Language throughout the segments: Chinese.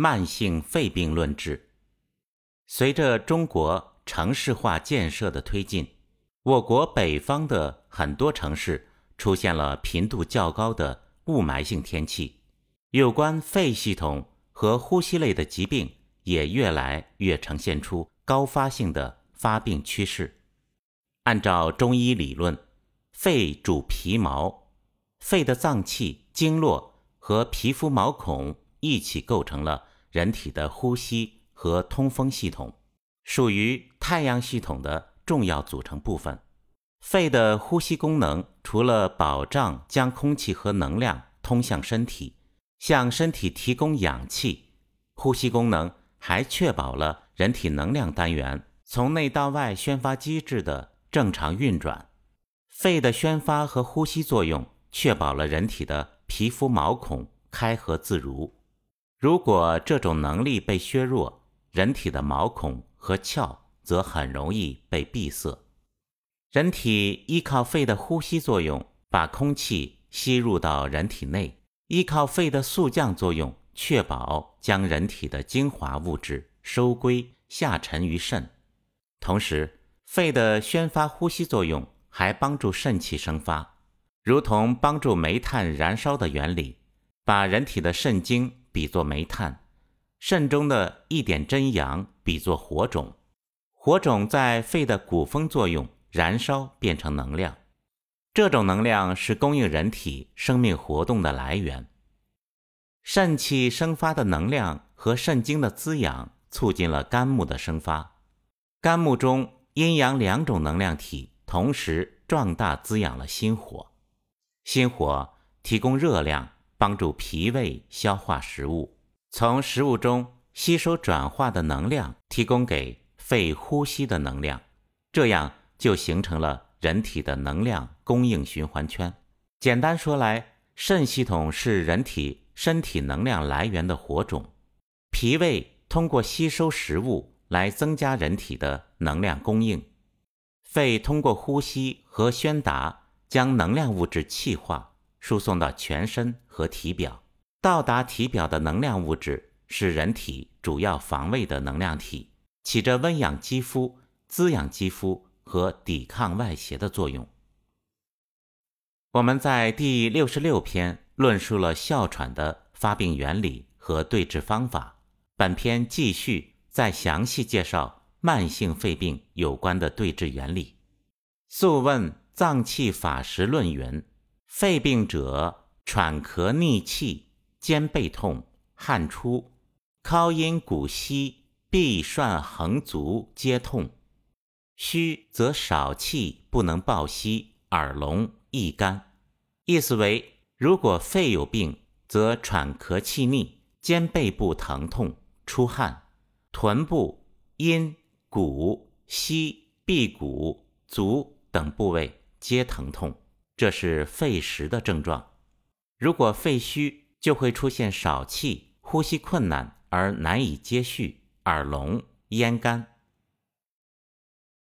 慢性肺病论治。随着中国城市化建设的推进，我国北方的很多城市出现了频度较高的雾霾性天气，有关肺系统和呼吸类的疾病也越来越呈现出高发性的发病趋势。按照中医理论，肺主皮毛，肺的脏器、经络和皮肤毛孔一起构成了人体的呼吸和通风系统，属于太阳系统的重要组成部分。肺的呼吸功能除了保障将空气和能量通向身体，向身体提供氧气，呼吸功能还确保了人体能量单元从内到外宣发机制的正常运转。肺的宣发和呼吸作用确保了人体的皮肤毛孔开合自如。如果这种能力被削弱，人体的毛孔和窍则很容易被闭塞。人体依靠肺的呼吸作用把空气吸入到人体内，依靠肺的速降作用确保将人体的精华物质收归下沉于肾。同时，肺的宣发呼吸作用还帮助肾气生发，如同帮助煤炭燃烧的原理。把人体的肾精比作煤炭，肾中的一点真阳比作火种，火种在肺的鼓风作用。燃烧变成能量，这种能量是供应人体生命活动的来源。肾气生发的能量和肾精的滋养，促进了肝木的生发。肝木中阴阳两种能量体同时壮大，滋养了心火。心火提供热量，帮助脾胃消化食物，从食物中吸收转化的能量，提供给肺呼吸的能量。这样。就形成了人体的能量供应循环圈。简单说来，肾系统是人体身体能量来源的火种，脾胃通过吸收食物来增加人体的能量供应，肺通过呼吸和宣达将能量物质气化输送到全身和体表。到达体表的能量物质是人体主要防卫的能量体，起着温养肌肤、滋养肌肤。和抵抗外邪的作用。我们在第六十六篇论述了哮喘的发病原理和对治方法。本篇继续再详细介绍慢性肺病有关的对治原理。《素问·脏器法实论》云：肺病者，喘咳逆气，肩背痛，汗出，尻阴骨膝，臂涮横足皆痛。虚则少气，不能抱膝，耳聋易干。意思为：如果肺有病，则喘咳气逆，肩背部疼痛、出汗，臀部、阴、骨、膝、臂骨、足等部位皆疼痛，这是肺实的症状。如果肺虚，就会出现少气、呼吸困难而难以接续、耳聋、咽干。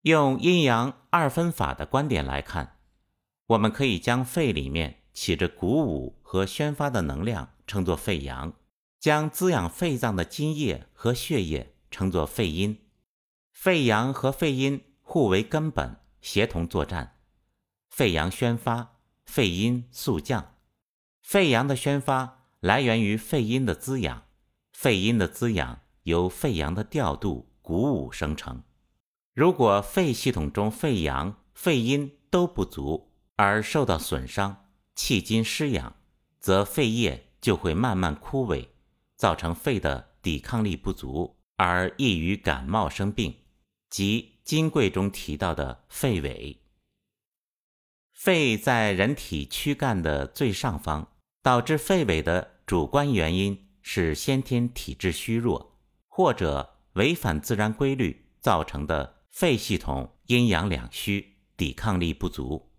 用阴阳二分法的观点来看，我们可以将肺里面起着鼓舞和宣发的能量称作肺阳，将滋养肺脏的津液和血液称作肺阴。肺阳和肺阴互为根本，协同作战。肺阳宣发，肺阴速降。肺阳的宣发来源于肺阴的滋养，肺阴的滋养由肺阳的调度、鼓舞生成。如果肺系统中肺阳、肺阴都不足，而受到损伤，气津失养，则肺叶就会慢慢枯萎，造成肺的抵抗力不足，而易于感冒生病，即金匮中提到的肺痿。肺在人体躯干的最上方，导致肺痿的主观原因是先天体质虚弱，或者违反自然规律造成的。肺系统阴阳两虚，抵抗力不足。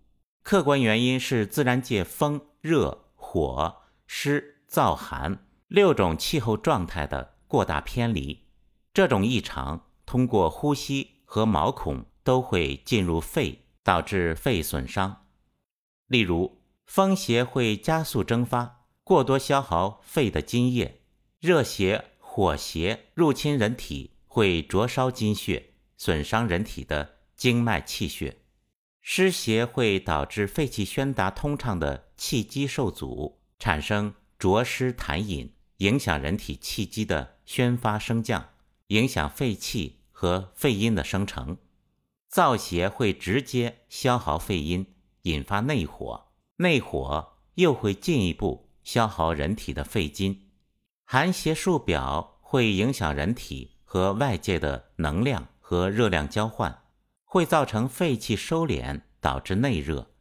客观原因是自然界风、热、火、湿、燥、寒六种气候状态的过大偏离。这种异常通过呼吸和毛孔都会进入肺，导致肺损伤。例如，风邪会加速蒸发，过多消耗肺的津液；热邪火邪入侵人体，会灼烧筋血，损伤人体的经脉气血；湿邪会导致肺气宣达通畅的气机受阻，产生浊湿痰饮，影响人体气机的宣发升降，影响肺气和肺阴的生成。燥邪会直接消耗肺阴，引发内火，内火又会进一步消耗人体的肺金。寒邪数表会影响人体和外界的能量和热量交换，会造成肺气收敛，导致内热，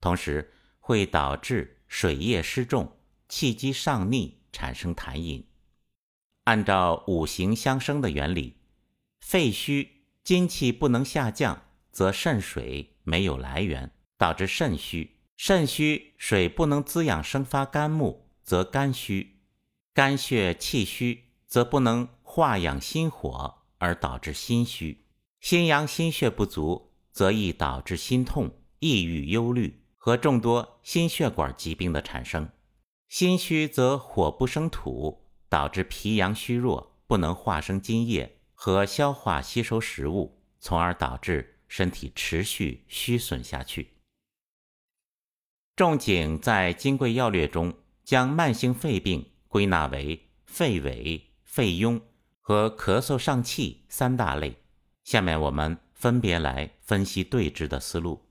同时会导致水液失重，气机上逆，产生痰饮。按照五行相生的原理，肺虚，精气不能下降，则肾水没有来源，导致肾虚；肾虚，水不能滋养生发肝木，则肝虚。肝血气虚，则不能化养心火，而导致心虚；心阳心血不足，则易导致心痛、抑郁、忧虑和众多心血管疾病的产生。心虚则火不生土，导致脾阳虚弱，不能化生津液和消化吸收食物，从而导致身体持续虚损下去。仲景在《金匮要略》中将慢性肺病。归纳为肺痿、肺痈和咳嗽上气三大类。下面我们分别来分析对治的思路。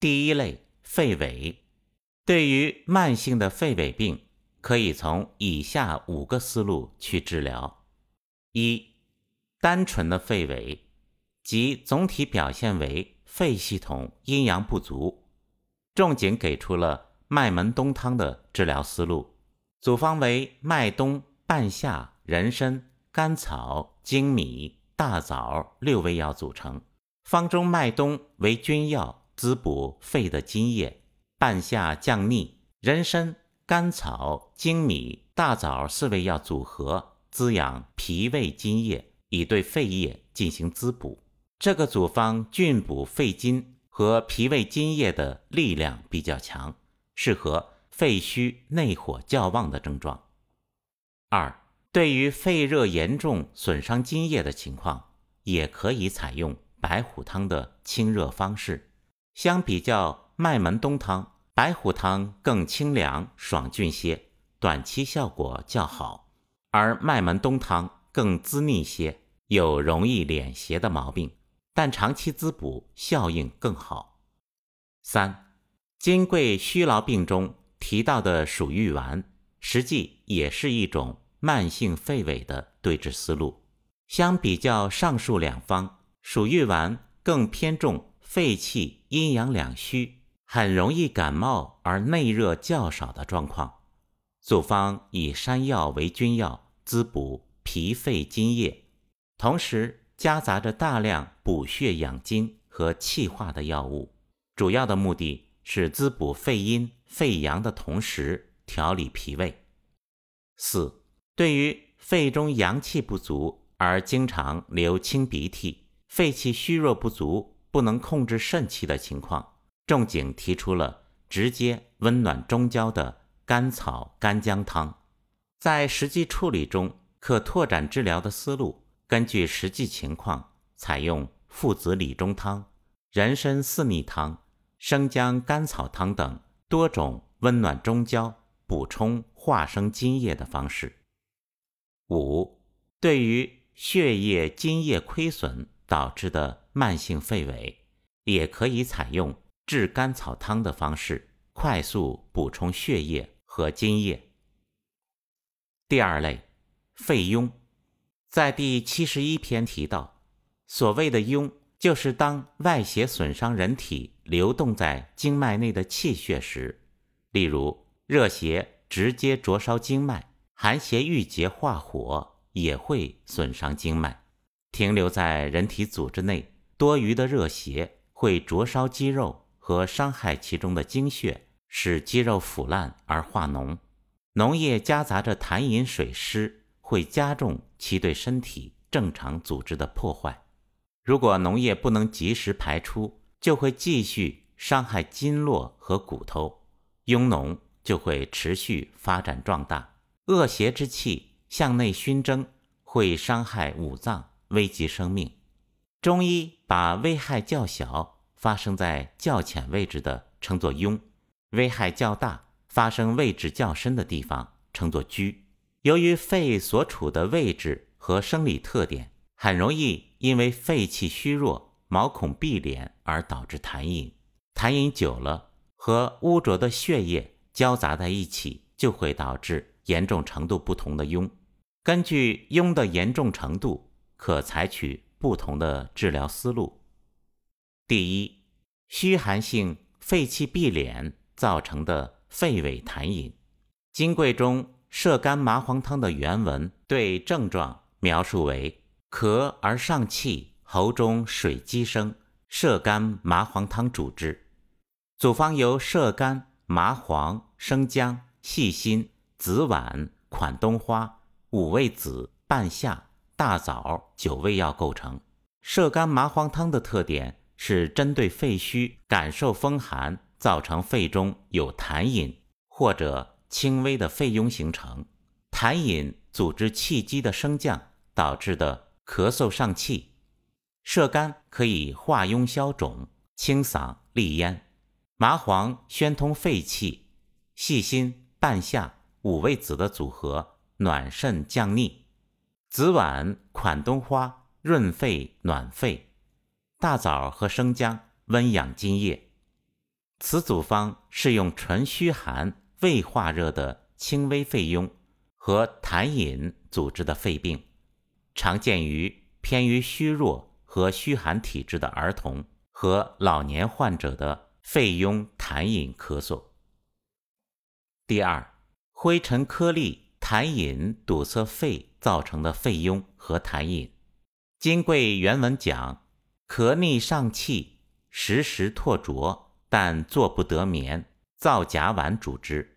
第一类，肺痿。对于慢性的肺痿病，可以从以下五个思路去治疗：一、单纯的肺痿，即总体表现为肺系统阴阳不足。仲景给出了麦门冬汤的治疗思路。组方为麦冬、半夏、人参、甘草、粳米、大枣六味药组成。方中麦冬为君药，滋补肺的津液；半夏降逆，人参、甘草、粳米、大枣四味药组合，滋养脾胃津液，以对肺液进行滋补。这个组方菌补肺津和脾胃津液的力量比较强，适合。肺虚内火较旺的症状。二，对于肺热严重损伤津液的情况，也可以采用白虎汤的清热方式。相比较麦门冬汤，白虎汤更清凉爽峻些，短期效果较好；而麦门冬汤更滋腻些，有容易敛邪的毛病，但长期滋补效应更好。三，金匮虚劳病中。提到的鼠玉丸，实际也是一种慢性肺痿的对治思路。相比较上述两方，鼠玉丸更偏重肺气阴阳两虚，很容易感冒而内热较少的状况。组方以山药为君药，滋补脾肺津液，同时夹杂着大量补血养筋和气化的药物，主要的目的是滋补肺阴。肺阳的同时调理脾胃。四，对于肺中阳气不足而经常流清鼻涕、肺气虚弱不足、不能控制肾气的情况，仲景提出了直接温暖中焦的甘草干姜汤。在实际处理中，可拓展治疗的思路，根据实际情况，采用附子理中汤、人参四逆汤、生姜甘草汤等。多种温暖中焦、补充化生津液的方式。五、对于血液津液亏损导致的慢性肺痿，也可以采用炙甘草汤的方式，快速补充血液和津液。第二类，肺痈，在第七十一篇提到，所谓的痈。就是当外邪损伤人体流动在经脉内的气血时，例如热邪直接灼烧经脉，寒邪郁结化火也会损伤经脉，停留在人体组织内，多余的热邪会灼烧肌肉和伤害其中的精血，使肌肉腐烂而化脓，脓液夹杂着痰饮水湿，会加重其对身体正常组织的破坏。如果脓液不能及时排出，就会继续伤害筋络和骨头，痈脓就会持续发展壮大，恶邪之气向内熏蒸，会伤害五脏，危及生命。中医把危害较小、发生在较浅位置的称作痈，危害较大、发生位置较深的地方称作疽。由于肺所处的位置和生理特点，很容易因为肺气虚弱、毛孔闭敛而导致痰饮。痰饮久了，和污浊的血液交杂在一起，就会导致严重程度不同的痈。根据痈的严重程度，可采取不同的治疗思路。第一，虚寒性肺气闭敛造成的肺痿痰饮，《金匮》中射干麻黄汤的原文对症状描述为：咳而上气，喉中水积生，射干麻黄汤主之。组方由射干、麻黄、生姜、细辛、紫菀、款冬花、五味子、半夏、大枣九味药构成。射干麻黄汤的特点是针对肺虚、感受风寒，造成肺中有痰饮或者轻微的肺痈形成。痰饮组织气机的升降导致的咳嗽上气。射干可以化痈消肿、清嗓利咽。麻黄宣通肺气，细辛、半夏、五味子的组合暖肾降逆，紫菀、款冬花润肺暖肺，大枣和生姜温养津液。此组方适用纯虚寒、胃化热的轻微肺痈和痰饮组织的肺病，常见于偏于虚弱和虚寒体质的儿童和老年患者的。肺痈、痰饮、咳嗽。第二，灰尘颗粒、痰饮堵塞肺造成的肺痈和痰饮。金匮原文讲：咳逆上气，时时唾浊，但坐不得眠，皂荚丸主之。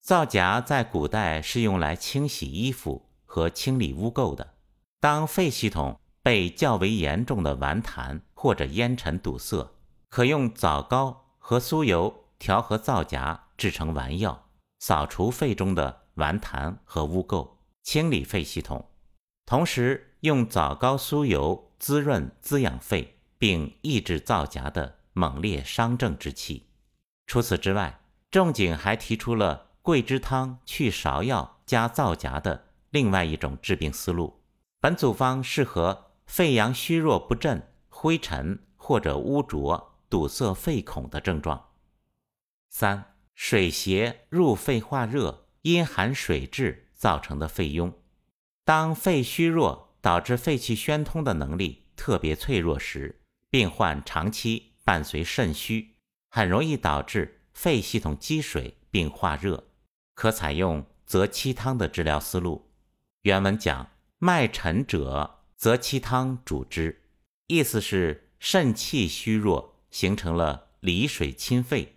皂荚在古代是用来清洗衣服和清理污垢的。当肺系统被较为严重的顽痰或者烟尘堵塞，可用枣膏和酥油调和皂荚制成丸药，扫除肺中的顽痰和污垢，清理肺系统。同时，用枣膏、酥油滋润滋养肺，并抑制皂荚的猛烈伤正之气。除此之外，仲景还提出了桂枝汤去芍药加皂荚的另外一种治病思路。本组方适合肺阳虚弱不振、灰尘或者污浊。堵塞肺孔的症状。三、水邪入肺化热，阴寒水滞造成的肺痈。当肺虚弱导致肺气宣通的能力特别脆弱时，病患长期伴随肾虚，很容易导致肺系统积水并化热，可采用泽七汤的治疗思路。原文讲：脉沉者，泽七汤主之，意思是肾气虚弱。形成了里水侵肺，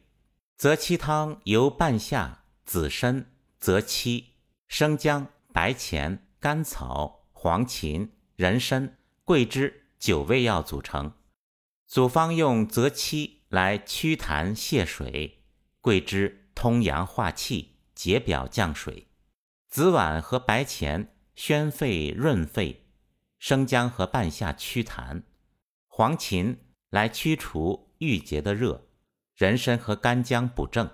泽七汤由半夏、紫参、泽七、生姜、白钱、甘草、黄芩、人参、桂枝九味药组成。组方用泽七来祛痰泻水，桂枝通阳化气、解表降水，紫菀和白钱宣肺润肺，生姜和半夏祛痰，黄芩。来驱除郁结的热，人参和干姜补正。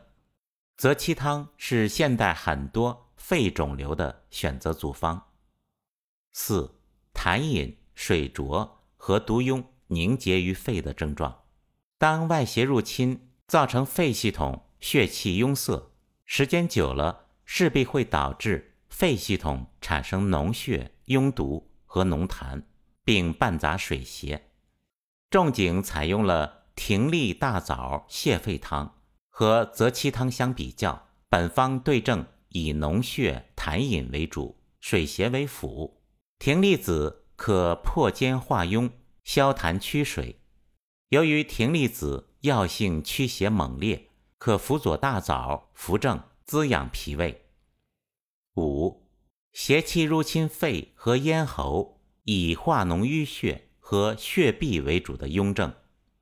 泽七汤是现代很多肺肿瘤的选择组方。四、痰饮、水浊和毒痈凝结于肺的症状。当外邪入侵，造成肺系统血气壅塞，时间久了，势必会导致肺系统产生脓血、壅毒和脓痰，并伴杂水邪。仲景采用了葶苈大枣泻肺汤，和泽七汤相比较，本方对症以脓血痰饮为主，水邪为辅。葶苈子可破坚化痈、消痰驱水。由于葶苈子药性驱邪猛烈，可辅佐大枣扶正滋养脾胃。五、邪气入侵肺和咽喉，以化脓淤血。和血闭为主的痈症，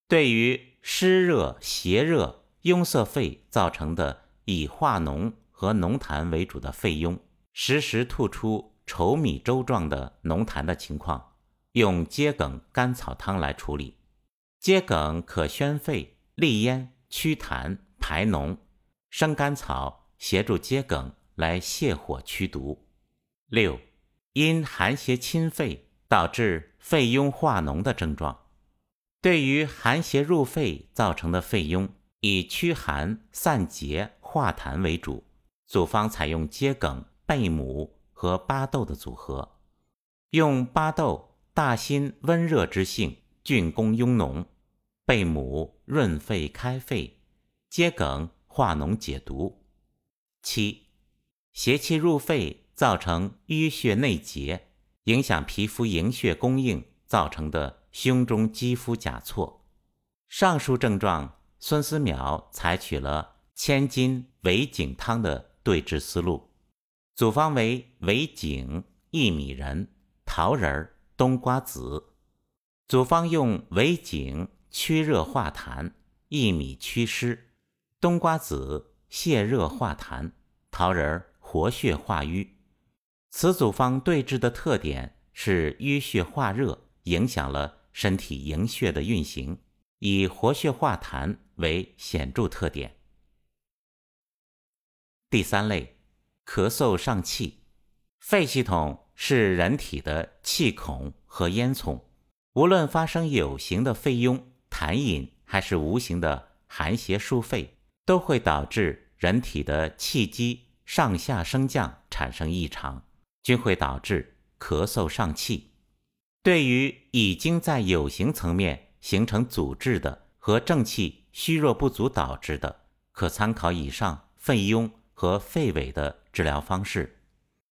对于湿热、邪热、壅塞肺造成的以化脓和脓痰为主的肺痈，时时吐出稠米粥状的浓痰的情况，用桔梗甘草汤来处理。桔梗可宣肺、利咽、祛痰、排脓，生甘草协助桔梗来泻火驱毒。六，因寒邪侵肺导致肺痈化脓的症状，对于寒邪入肺造成的肺痈，以驱寒散结化痰为主。组方采用桔梗、贝母和巴豆的组合，用巴豆大辛温热之性，峻攻痈脓；贝母润肺开肺，桔梗化脓解毒。七，邪气入肺造成淤血内结，影响皮肤营血供应，造成的胸中肌肤甲错。上述症状，孙思邈采取了千金维景汤的。对治思路，组方为维景、薏米仁、桃仁、冬瓜子。组方用维景驱热化痰，薏米祛湿，冬瓜子泻热化痰，桃仁活血化瘀。此组方对治的特点是淤血化热，影响了身体营血的运行，以活血化痰为显著特点。第三类，咳嗽上气。肺系统是人体的气孔和烟囱，无论发生有形的肺痈、痰饮，还是无形的寒邪束肺，都会导致人体的气机上下升降产生异常，均会导致咳嗽上气。对于已经在有形层面形成阻滞的和正气虚弱不足导致的，可参考以上肺痈。和肺痿的治疗方式，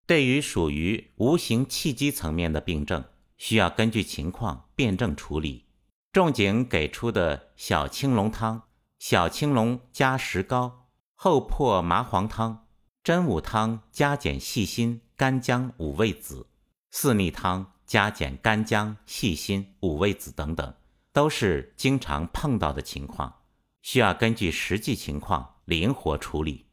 对于属于无形气机层面的病症，需要根据情况辨证处理。仲景给出的小青龙汤：小青龙加石膏，厚朴麻黄汤；真武汤加减细辛、干姜、五味子；四逆汤加减干姜、细辛、五味子等等，都是经常碰到的情况，需要根据实际情况灵活处理。